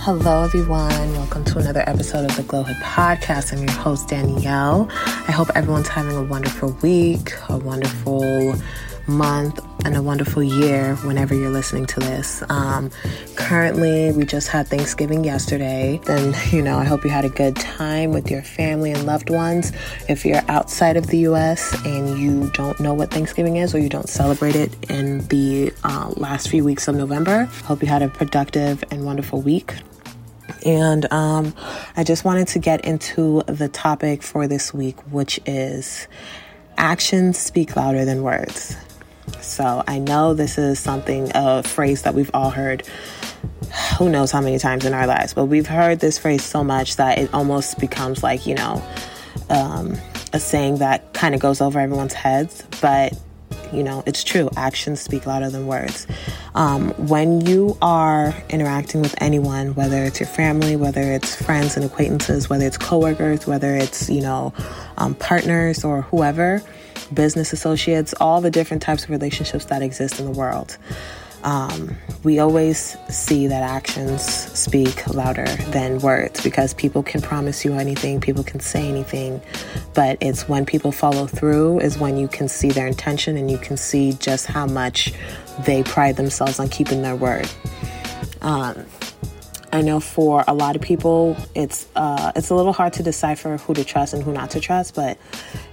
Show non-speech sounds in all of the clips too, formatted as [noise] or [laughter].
Hello, everyone. Welcome to another episode of the Glow Podcast. I'm your host, Danielle. I hope everyone's having a wonderful week, a wonderful month, and a wonderful year whenever you're listening to this. Um, currently, we just had Thanksgiving yesterday. Then, [laughs] you know, I hope you had a good time with your family and loved ones. If you're outside of the US and you don't know what Thanksgiving is or you don't celebrate it in the uh, last few weeks of November, hope you had a productive and wonderful week. And um, I just wanted to get into the topic for this week, which is actions speak louder than words. So I know this is something, a phrase that we've all heard who knows how many times in our lives, but we've heard this phrase so much that it almost becomes like, you know, um, a saying that kind of goes over everyone's heads. But you know, it's true. Actions speak louder than words. Um, when you are interacting with anyone, whether it's your family, whether it's friends and acquaintances, whether it's coworkers, whether it's, you know, um, partners or whoever, business associates, all the different types of relationships that exist in the world um, we always see that actions speak louder than words because people can promise you anything, people can say anything, but it's when people follow through is when you can see their intention and you can see just how much they pride themselves on keeping their word. Um, I know for a lot of people, it's uh, it's a little hard to decipher who to trust and who not to trust, but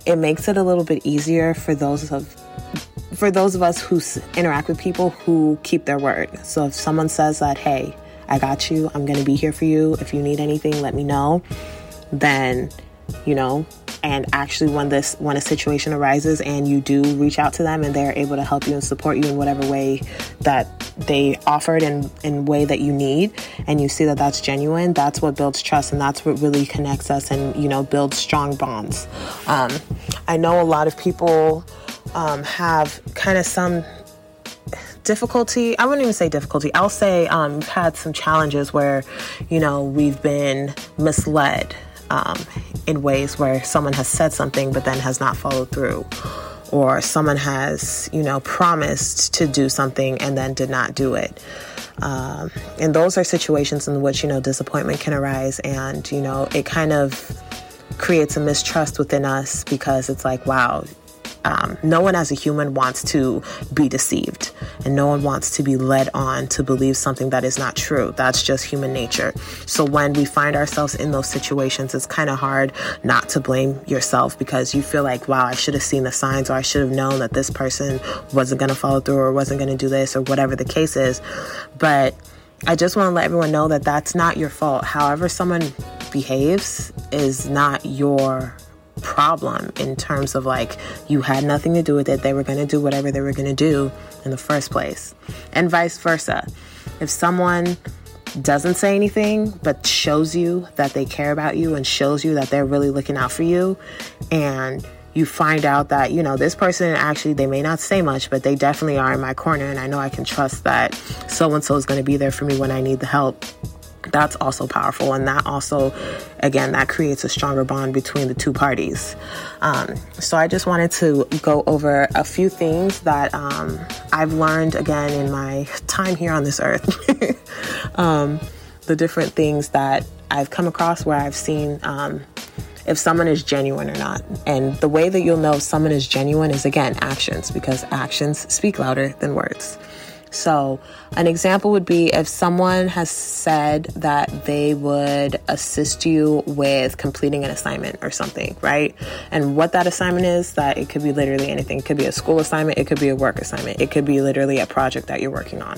it makes it a little bit easier for those of for those of us who interact with people who keep their word. So if someone says that, hey, I got you, I'm going to be here for you. If you need anything, let me know. Then, you know, and actually when this when a situation arises and you do reach out to them and they're able to help you and support you in whatever way that they offered in in way that you need and you see that that's genuine that's what builds trust and that's what really connects us and you know builds strong bonds um, i know a lot of people um, have kind of some difficulty. I wouldn't even say difficulty. I'll say um, we've had some challenges where, you know, we've been misled um, in ways where someone has said something but then has not followed through. Or someone has, you know, promised to do something and then did not do it. Um, and those are situations in which, you know, disappointment can arise and, you know, it kind of creates a mistrust within us because it's like, wow, um, no one as a human wants to be deceived, and no one wants to be led on to believe something that is not true. That's just human nature. So when we find ourselves in those situations, it's kind of hard not to blame yourself because you feel like, wow, I should have seen the signs, or I should have known that this person wasn't going to follow through, or wasn't going to do this, or whatever the case is. But I just want to let everyone know that that's not your fault. However, someone behaves is not your problem in terms of like you had nothing to do with it. They were going to do whatever they were going to do in the first place, and vice versa. If someone doesn't say anything but shows you that they care about you and shows you that they're really looking out for you, and you find out that you know this person actually they may not say much but they definitely are in my corner and i know i can trust that so and so is going to be there for me when i need the help that's also powerful and that also again that creates a stronger bond between the two parties um, so i just wanted to go over a few things that um, i've learned again in my time here on this earth [laughs] um, the different things that i've come across where i've seen um, if someone is genuine or not. And the way that you'll know if someone is genuine is again actions, because actions speak louder than words. So, an example would be if someone has said that they would assist you with completing an assignment or something, right? And what that assignment is, that it could be literally anything. It could be a school assignment, it could be a work assignment, it could be literally a project that you're working on.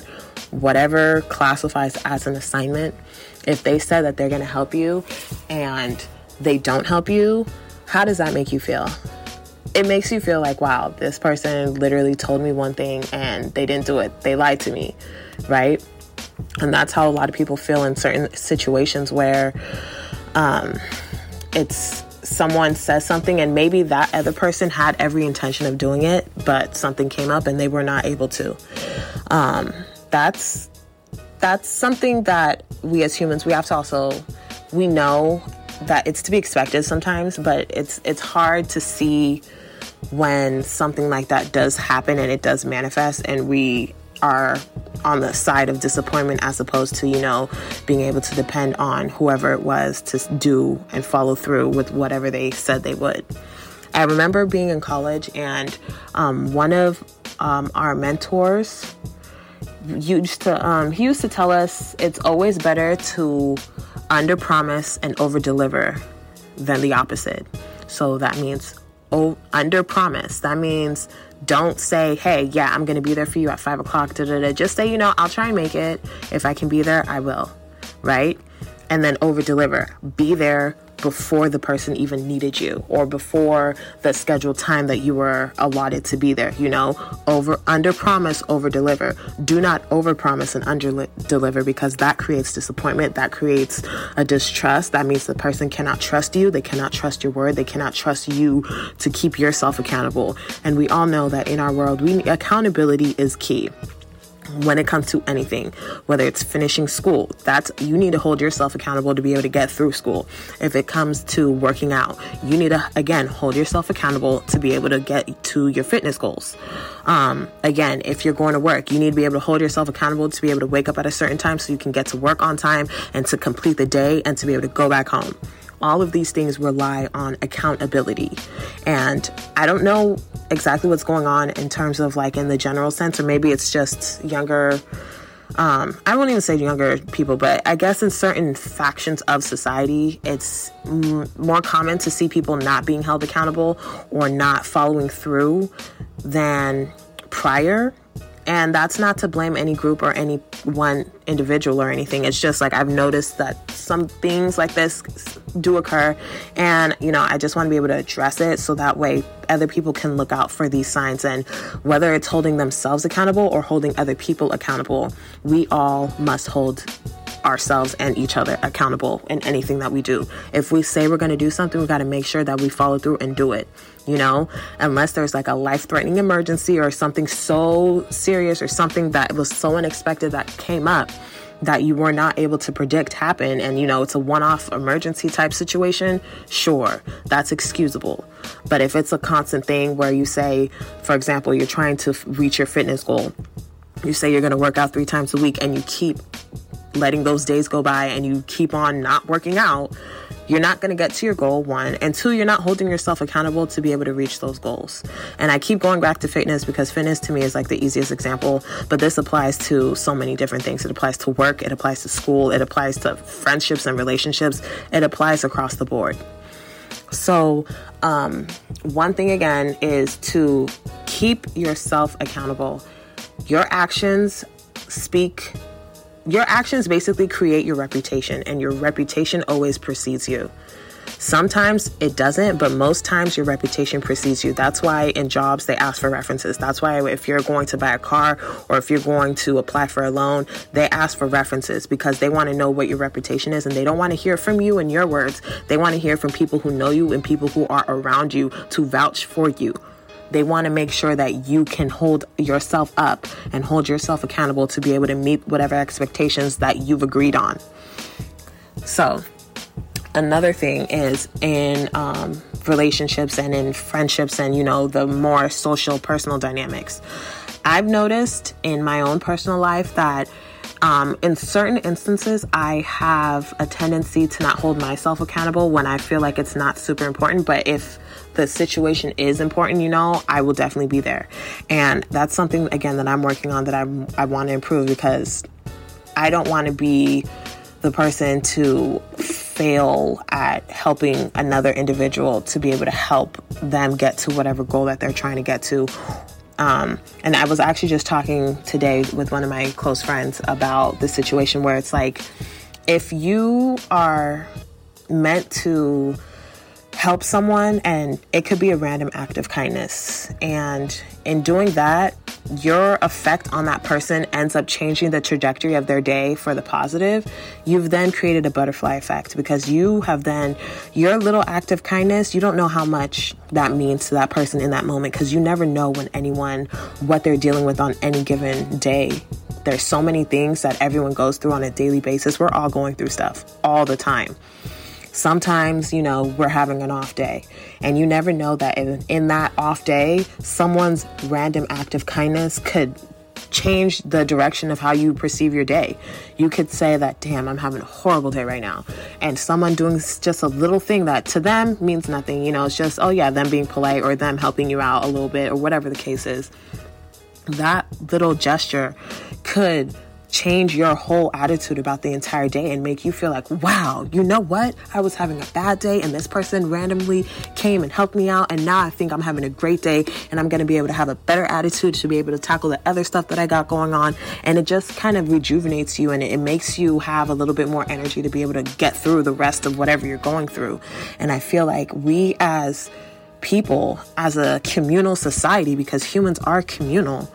Whatever classifies as an assignment, if they said that they're going to help you and they don't help you, how does that make you feel? It makes you feel like, wow, this person literally told me one thing and they didn't do it. They lied to me, right? And that's how a lot of people feel in certain situations where um, it's someone says something and maybe that other person had every intention of doing it, but something came up and they were not able to. Um, that's that's something that we as humans we have to also we know that it's to be expected sometimes, but it's it's hard to see when something like that does happen and it does manifest and we are on the side of disappointment as opposed to, you know, being able to depend on whoever it was to do and follow through with whatever they said they would. I remember being in college and um, one of um, our mentors used to um, he used to tell us it's always better to under promise and over deliver than the opposite. So that means oh, under promise. That means don't say, hey, yeah, I'm going to be there for you at five o'clock. Da, da, da. Just say, you know, I'll try and make it. If I can be there, I will. Right? And then over deliver. Be there before the person even needed you or before the scheduled time that you were allotted to be there you know? Over under promise over deliver. Do not over promise and under deliver because that creates disappointment that creates a distrust. That means the person cannot trust you they cannot trust your word they cannot trust you to keep yourself accountable. And we all know that in our world we accountability is key when it comes to anything, whether it's finishing school, that's you need to hold yourself accountable to be able to get through school. If it comes to working out, you need to again hold yourself accountable to be able to get to your fitness goals. Um, again, if you're going to work, you need to be able to hold yourself accountable to be able to wake up at a certain time so you can get to work on time and to complete the day and to be able to go back home. All of these things rely on accountability. And I don't know exactly what's going on in terms of like in the general sense, or maybe it's just younger. Um, I won't even say younger people, but I guess in certain factions of society, it's m- more common to see people not being held accountable or not following through than prior. And that's not to blame any group or any one individual or anything. It's just like I've noticed that some things like this do occur. And, you know, I just want to be able to address it so that way other people can look out for these signs. And whether it's holding themselves accountable or holding other people accountable, we all must hold ourselves and each other accountable in anything that we do. If we say we're going to do something, we got to make sure that we follow through and do it. You know, unless there's like a life threatening emergency or something so serious or something that was so unexpected that came up that you were not able to predict happen and you know it's a one-off emergency type situation sure that's excusable but if it's a constant thing where you say for example you're trying to reach your fitness goal you say you're going to work out 3 times a week and you keep letting those days go by and you keep on not working out, you're not going to get to your goal, one. And two, you're not holding yourself accountable to be able to reach those goals. And I keep going back to fitness because fitness to me is like the easiest example, but this applies to so many different things. It applies to work, it applies to school, it applies to friendships and relationships, it applies across the board. So, um, one thing again is to keep yourself accountable. Your actions speak your actions basically create your reputation, and your reputation always precedes you. Sometimes it doesn't, but most times your reputation precedes you. That's why in jobs they ask for references. That's why if you're going to buy a car or if you're going to apply for a loan, they ask for references because they want to know what your reputation is and they don't want to hear from you and your words. They want to hear from people who know you and people who are around you to vouch for you. They want to make sure that you can hold yourself up and hold yourself accountable to be able to meet whatever expectations that you've agreed on. So, another thing is in um, relationships and in friendships and, you know, the more social personal dynamics. I've noticed in my own personal life that um, in certain instances, I have a tendency to not hold myself accountable when I feel like it's not super important. But if the situation is important, you know, I will definitely be there. And that's something, again, that I'm working on that I, I want to improve because I don't want to be the person to fail at helping another individual to be able to help them get to whatever goal that they're trying to get to um, and I was actually just talking today with one of my close friends about the situation where it's like, if you are meant to help someone and it could be a random act of kindness. And in doing that your effect on that person ends up changing the trajectory of their day for the positive you've then created a butterfly effect because you have then your little act of kindness you don't know how much that means to that person in that moment because you never know when anyone what they're dealing with on any given day. There's so many things that everyone goes through on a daily basis. We're all going through stuff all the time Sometimes, you know, we're having an off day, and you never know that in, in that off day, someone's random act of kindness could change the direction of how you perceive your day. You could say that, damn, I'm having a horrible day right now. And someone doing just a little thing that to them means nothing. You know, it's just, oh yeah, them being polite or them helping you out a little bit or whatever the case is. That little gesture could change your whole attitude about the entire day and make you feel like, wow, you know what? I was having a bad day and this person randomly came and helped me out. And now I think I'm having a great day and I'm going to be able to have a better attitude to be able to tackle the other stuff that I got going on. And it just kind of rejuvenates you and it, makes you have a little bit more energy to be able to get through the rest of whatever you're going through. And I feel like we as people, as a communal society, because humans are communal,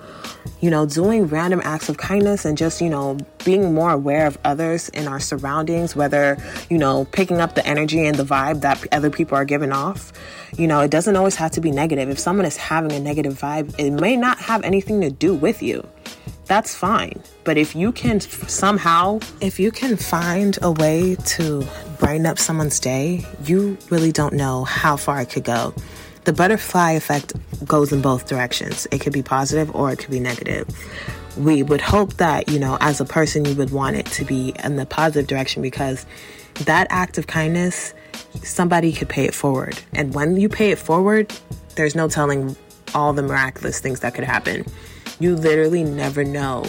you know, doing random acts of kindness and just, you know, being more aware of others in our surroundings, whether, you know, picking up the energy and the vibe that other people are giving off. You know, it doesn't always have to be negative. If someone is having a negative vibe, it may not have anything to do with you. That's fine. But if you can somehow, if you can find a way to brighten up someone's day, you really don't know how far it could go the butterfly effect goes in both directions. It could be positive or it could be negative. We would hope that, you know, as a person, you would want it to be in the positive direction because that act of kindness, somebody could pay it forward. And when you pay it forward, there's no telling all the miraculous things that could happen. You literally never know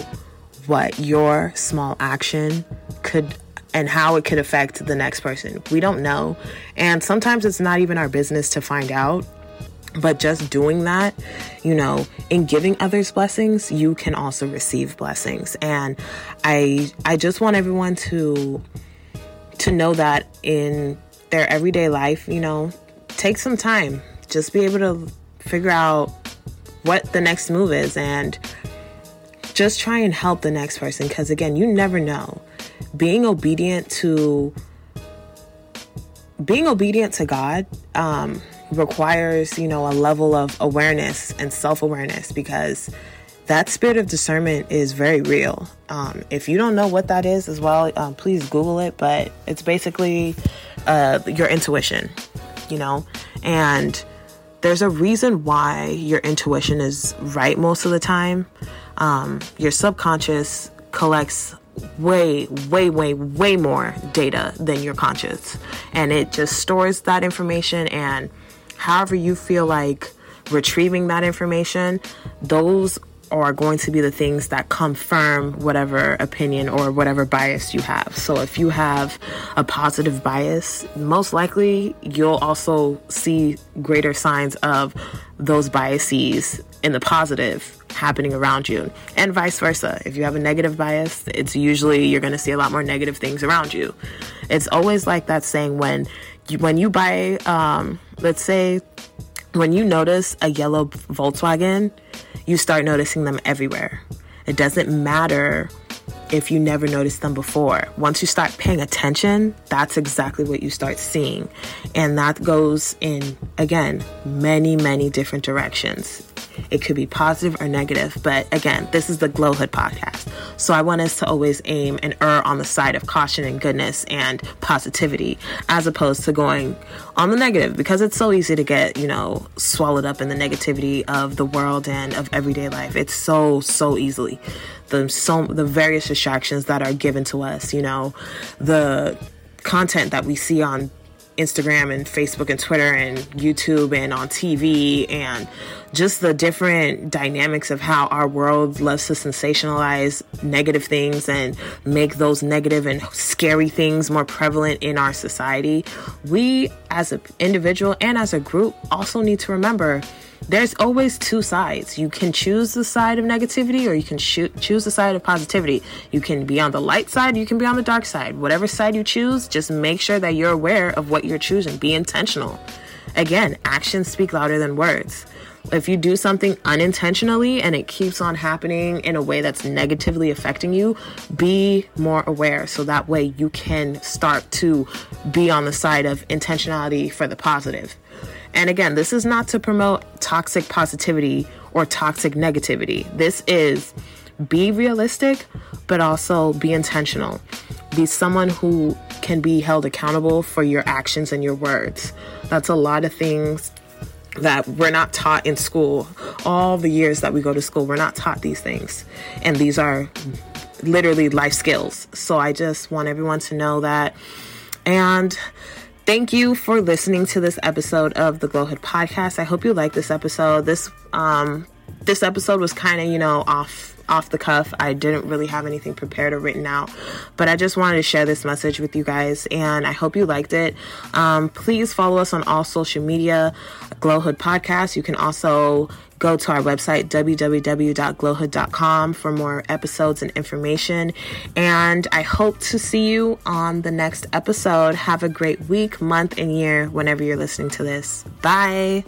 what your small action could and how it could affect the next person. We don't know. And sometimes it's not even our business to find out. But just doing that you know in giving others blessings you can also receive blessings. And i i just want everyone to to know that in their everyday life you know take some time. Just be able to figure out what the next move is and just try and help the next person. Because again you never know being obedient to being obedient to god um requires, you know, a level of awareness and self awareness because that spirit of discernment is very real. Um, if you don't know what that is as well, um, please Google it. But it's basically uh, your intuition, you know, and there's a reason why your intuition is right most of the time. Um, your subconscious collects way, way, way, way more data than your conscious, and it just stores that information and however you feel like retrieving that information, those are going to be the things that confirm whatever opinion or whatever bias you have. So if you have a positive bias, most likely you'll also see greater signs of those biases in the positive happening around you and vice versa. If you have a negative bias, it's usually you're going to see a lot more negative things around you. It's always like that saying when you, when you buy, um, let's say, when you notice a yellow Volkswagen, you start noticing them everywhere. It doesn't matter if you never noticed them before. Once you start paying attention, that's exactly what you start seeing. And that goes in, again, many, many different directions. It could be positive or negative, but again, this is the Glowhood podcast. So I want us to always aim and err on the side of caution and goodness and positivity as opposed to going on the negative because it's so easy to get, you know, swallowed up in the negativity of the world and of everyday life. It's so, so easily. The so the various distractions that are given to us, you know, the content that we see on Instagram and Facebook and Twitter and YouTube and on TV and just the different dynamics of how our world loves to sensationalize negative things and make those negative and scary things more prevalent in our society. We as an individual and as a group also need to remember there's always two sides. You can choose the side of negativity or you can choose the side of positivity. You can be on the light side, you can be on the dark side. Whatever side you choose, just make sure that you're aware of what you're choosing. Be intentional. Again, actions speak louder than words. If you do something unintentionally and it keeps on happening in a way that's negatively affecting you, be more aware so that way you can start to be on the side of intentionality for the positive. And again, this is not to promote toxic positivity or toxic negativity. This is be realistic, but also be intentional. Be someone who can be held accountable for your actions and your words. That's a lot of things that we're not taught in school. All the years that we go to school, we're not taught these things. And these are literally life skills. So I just want everyone to know that. And thank you for listening to this episode of the Glowhood podcast. I hope you like this episode. This um this episode was kind of, you know, off off the cuff. I didn't really have anything prepared or written out, but I just wanted to share this message with you guys, and I hope you liked it. Um, please follow us on all social media, Glowhood Podcast. You can also go to our website www.glowhood.com for more episodes and information. And i hope to see you on the next episode. Have a great week month and year whenever you're listening to this. Bye